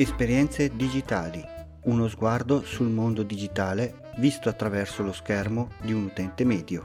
Esperienze digitali. Uno sguardo sul mondo digitale visto attraverso lo schermo di un utente medio.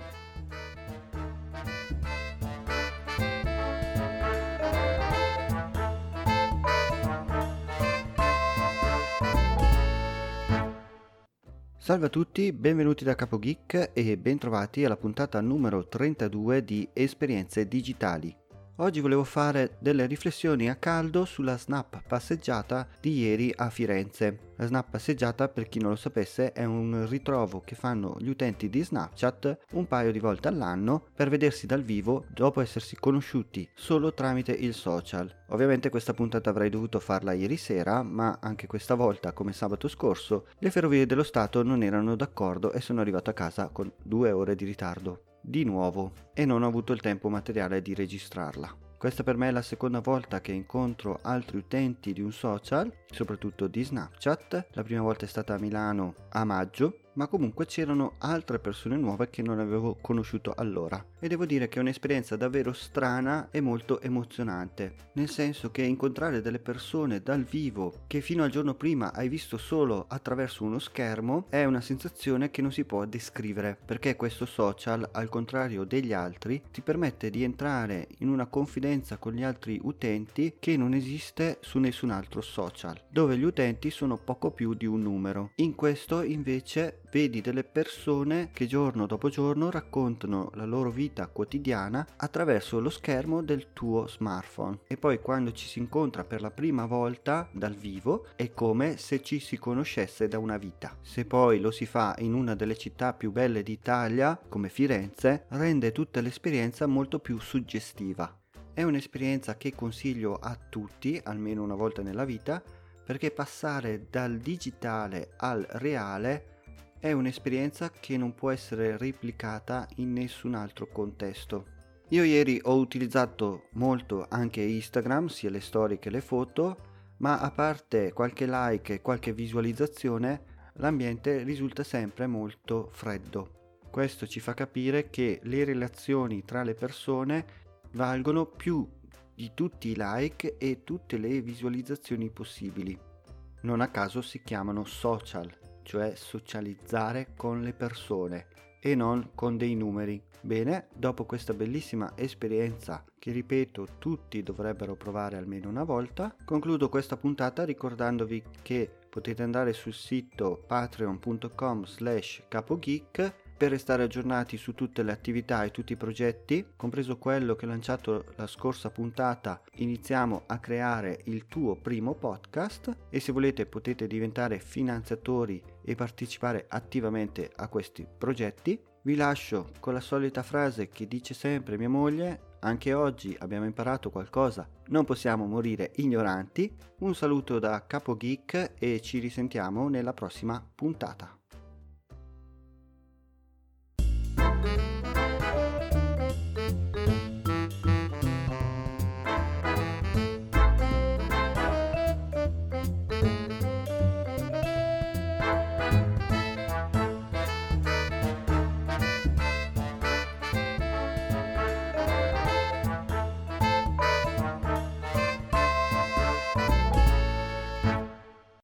Salve a tutti, benvenuti da Capo Geek e bentrovati alla puntata numero 32 di Esperienze digitali. Oggi volevo fare delle riflessioni a caldo sulla snap passeggiata di ieri a Firenze. La snap passeggiata, per chi non lo sapesse, è un ritrovo che fanno gli utenti di Snapchat un paio di volte all'anno per vedersi dal vivo dopo essersi conosciuti solo tramite il social. Ovviamente questa puntata avrei dovuto farla ieri sera, ma anche questa volta, come sabato scorso, le ferrovie dello Stato non erano d'accordo e sono arrivato a casa con due ore di ritardo di nuovo e non ho avuto il tempo materiale di registrarla. Questa per me è la seconda volta che incontro altri utenti di un social, soprattutto di Snapchat. La prima volta è stata a Milano a maggio ma comunque c'erano altre persone nuove che non avevo conosciuto allora. E devo dire che è un'esperienza davvero strana e molto emozionante, nel senso che incontrare delle persone dal vivo che fino al giorno prima hai visto solo attraverso uno schermo è una sensazione che non si può descrivere, perché questo social, al contrario degli altri, ti permette di entrare in una confidenza con gli altri utenti che non esiste su nessun altro social, dove gli utenti sono poco più di un numero. In questo invece vedi delle persone che giorno dopo giorno raccontano la loro vita quotidiana attraverso lo schermo del tuo smartphone e poi quando ci si incontra per la prima volta dal vivo è come se ci si conoscesse da una vita. Se poi lo si fa in una delle città più belle d'Italia, come Firenze, rende tutta l'esperienza molto più suggestiva. È un'esperienza che consiglio a tutti, almeno una volta nella vita, perché passare dal digitale al reale è un'esperienza che non può essere replicata in nessun altro contesto. Io ieri ho utilizzato molto anche Instagram, sia le storie che le foto, ma a parte qualche like e qualche visualizzazione, l'ambiente risulta sempre molto freddo. Questo ci fa capire che le relazioni tra le persone valgono più di tutti i like e tutte le visualizzazioni possibili. Non a caso si chiamano social cioè socializzare con le persone e non con dei numeri. Bene, dopo questa bellissima esperienza che ripeto tutti dovrebbero provare almeno una volta, concludo questa puntata ricordandovi che potete andare sul sito patreon.com slash capogeek per restare aggiornati su tutte le attività e tutti i progetti, compreso quello che ho lanciato la scorsa puntata, iniziamo a creare il tuo primo podcast e se volete potete diventare finanziatori e partecipare attivamente a questi progetti. Vi lascio con la solita frase che dice sempre mia moglie, anche oggi abbiamo imparato qualcosa, non possiamo morire ignoranti. Un saluto da Capo Geek e ci risentiamo nella prossima puntata.